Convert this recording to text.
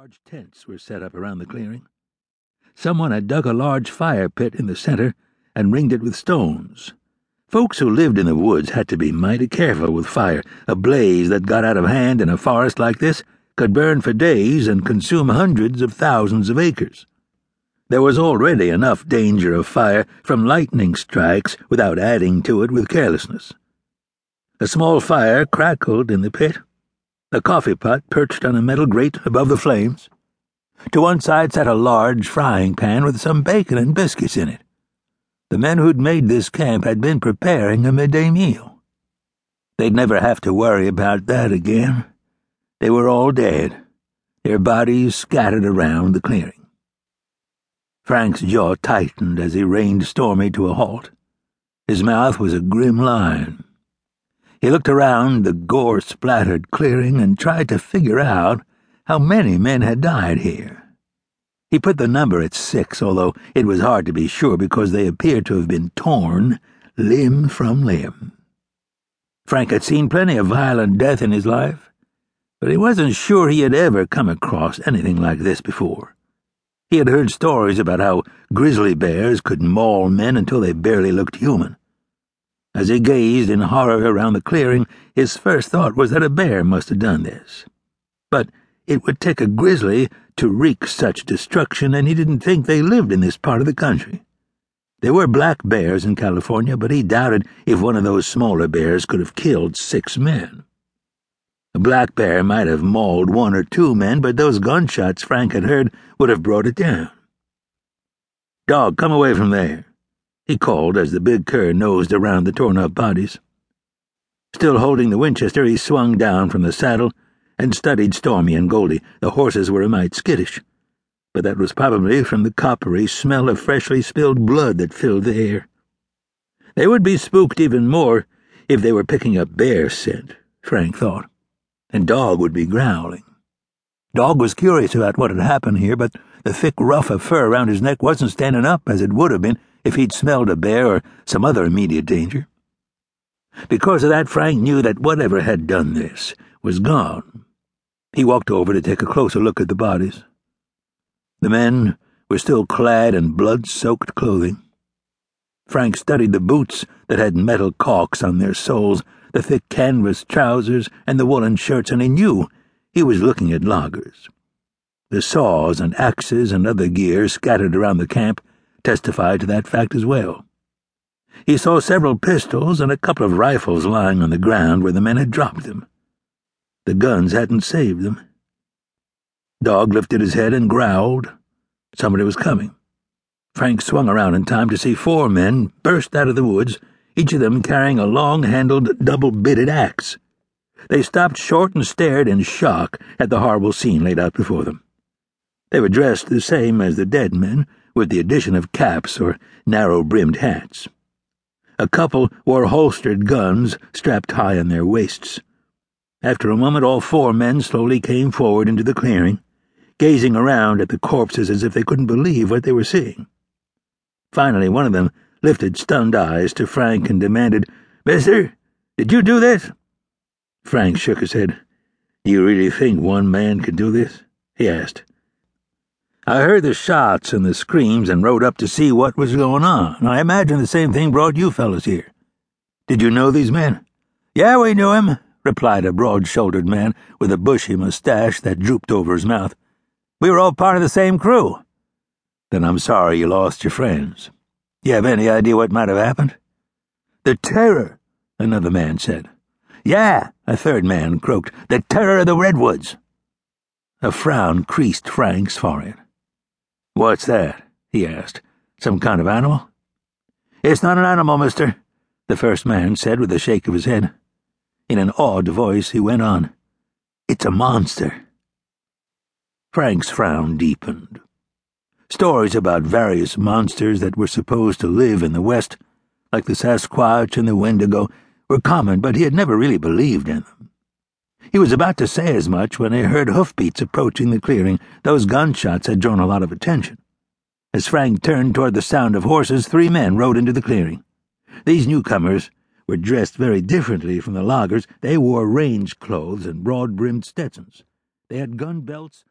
Large tents were set up around the clearing. Someone had dug a large fire pit in the center and ringed it with stones. Folks who lived in the woods had to be mighty careful with fire. A blaze that got out of hand in a forest like this could burn for days and consume hundreds of thousands of acres. There was already enough danger of fire from lightning strikes without adding to it with carelessness. A small fire crackled in the pit a coffee pot perched on a metal grate above the flames. To one side sat a large frying pan with some bacon and biscuits in it. The men who'd made this camp had been preparing a midday meal. They'd never have to worry about that again. They were all dead, their bodies scattered around the clearing. Frank's jaw tightened as he reined Stormy to a halt. His mouth was a grim line. He looked around the gore splattered clearing and tried to figure out how many men had died here. He put the number at six, although it was hard to be sure because they appeared to have been torn limb from limb. Frank had seen plenty of violent death in his life, but he wasn't sure he had ever come across anything like this before. He had heard stories about how grizzly bears could maul men until they barely looked human. As he gazed in horror around the clearing, his first thought was that a bear must have done this. But it would take a grizzly to wreak such destruction, and he didn't think they lived in this part of the country. There were black bears in California, but he doubted if one of those smaller bears could have killed six men. A black bear might have mauled one or two men, but those gunshots Frank had heard would have brought it down. Dog, come away from there he called as the big cur nosed around the torn up bodies. Still holding the Winchester, he swung down from the saddle and studied Stormy and Goldie. The horses were a mite skittish, but that was probably from the coppery smell of freshly spilled blood that filled the air. They would be spooked even more if they were picking up bear scent, Frank thought, and Dog would be growling. Dog was curious about what had happened here, but the thick ruff of fur around his neck wasn't standing up as it would have been if he'd smelled a bear or some other immediate danger. Because of that, Frank knew that whatever had done this was gone. He walked over to take a closer look at the bodies. The men were still clad in blood-soaked clothing. Frank studied the boots that had metal caulks on their soles, the thick canvas trousers, and the woolen shirts, and he knew he was looking at loggers. The saws and axes and other gear scattered around the camp testified to that fact as well. He saw several pistols and a couple of rifles lying on the ground where the men had dropped them. The guns hadn't saved them. Dog lifted his head and growled. Somebody was coming. Frank swung around in time to see four men burst out of the woods, each of them carrying a long handled, double bitted axe. They stopped short and stared in shock at the horrible scene laid out before them. They were dressed the same as the dead men, with the addition of caps or narrow brimmed hats. A couple wore holstered guns strapped high on their waists. After a moment, all four men slowly came forward into the clearing, gazing around at the corpses as if they couldn't believe what they were seeing. Finally, one of them lifted stunned eyes to Frank and demanded, Mister, did you do this? Frank shook his head. Do you really think one man could do this? he asked. I heard the shots and the screams and rode up to see what was going on. I imagine the same thing brought you fellows here. Did you know these men? Yeah, we knew him, replied a broad shouldered man with a bushy mustache that drooped over his mouth. We were all part of the same crew. Then I'm sorry you lost your friends. You have any idea what might have happened? The terror, another man said. Yeah, a third man croaked. The terror of the redwoods. A frown creased Frank's forehead. What's that? he asked. Some kind of animal? It's not an animal, mister, the first man said with a shake of his head. In an awed voice, he went on. It's a monster. Frank's frown deepened. Stories about various monsters that were supposed to live in the West, like the Sasquatch and the Wendigo, were common, but he had never really believed in them. He was about to say as much when he heard hoofbeats approaching the clearing. Those gunshots had drawn a lot of attention. As Frank turned toward the sound of horses, three men rode into the clearing. These newcomers were dressed very differently from the loggers. They wore range clothes and broad brimmed Stetsons. They had gun belts